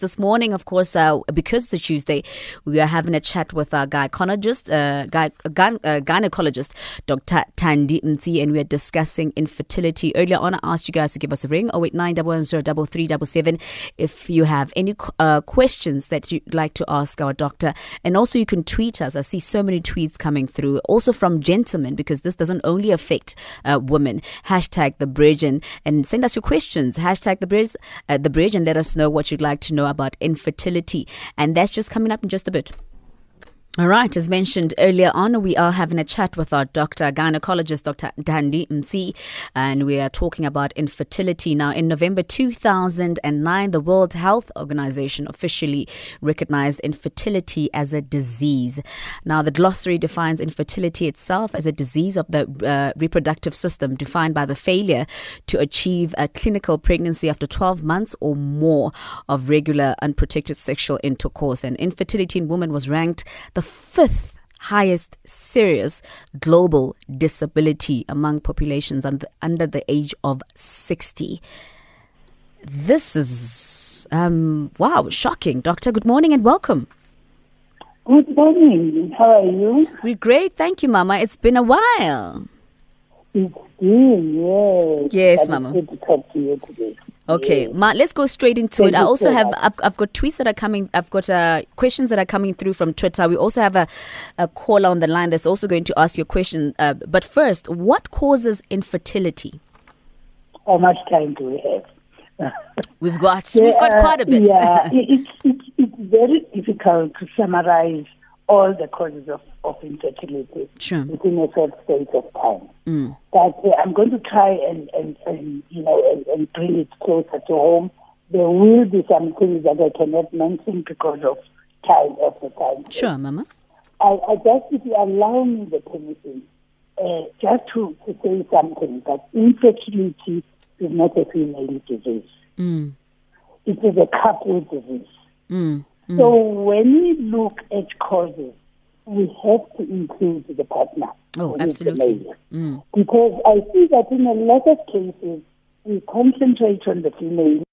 This morning, of course, uh, because it's a Tuesday, we are having a chat with our gynecologist, uh, gy- uh, gynecologist, Dr. Thandi Mtsi, and we are discussing infertility. Earlier on, I asked you guys to give us a ring, 0891103377, if you have any uh, questions that you'd like to ask our doctor. And also, you can tweet us. I see so many tweets coming through, also from gentlemen, because this doesn't only affect uh, women. Hashtag the bridge and, and send us your questions. Hashtag the bridge, uh, the bridge, and let us know what you'd like to know about infertility. And that's just coming up in just a bit. All right, as mentioned earlier on, we are having a chat with our doctor, gynecologist, Dr. Thandi Mtsi, and we are talking about infertility. Now, in November 2009, the World Health Organization officially recognized infertility as a disease. Now, the glossary defines infertility itself as a disease of the uh, reproductive system defined by the failure to achieve a clinical pregnancy after 12 months or more of regular unprotected sexual intercourse. And infertility in women was ranked the fifth highest serious global disability among populations under, under the age of 60. This is, um, wow, shocking. Doctor, good morning and welcome. Good morning. How are you? We're great. Thank you, Mama. It's been a while. It's been, yes. Yes, Mama. Good to talk to you today. Okay, Yes. Ma, let's go straight into Thank it. I also so have. I've, I've got tweets that are coming. I've got uh, questions that are coming through from Twitter. We also have a, a caller on the line that's also going to ask your question. Uh, but first, what causes infertility? How much time do we have? We've got we've got Yeah, quite a bit. Yeah, it- it's, it's, it's very difficult to summarize all the causes of, of infertility Sure. within a short space of time. Mm. But uh, I'm going to try and, and, and you know and, and bring it closer to home. There will be some things that I cannot mention because of time of the time. Sure, Mama. I, I just, if you allow me the permission, uh, just to, to say something, that infertility is not a female disease. Mm. It is a couple disease. Mm. So when we look at causes, we have to include the partner. Oh, who is the absolutely. Mm. Because I see that in a lot of cases, we concentrate on the female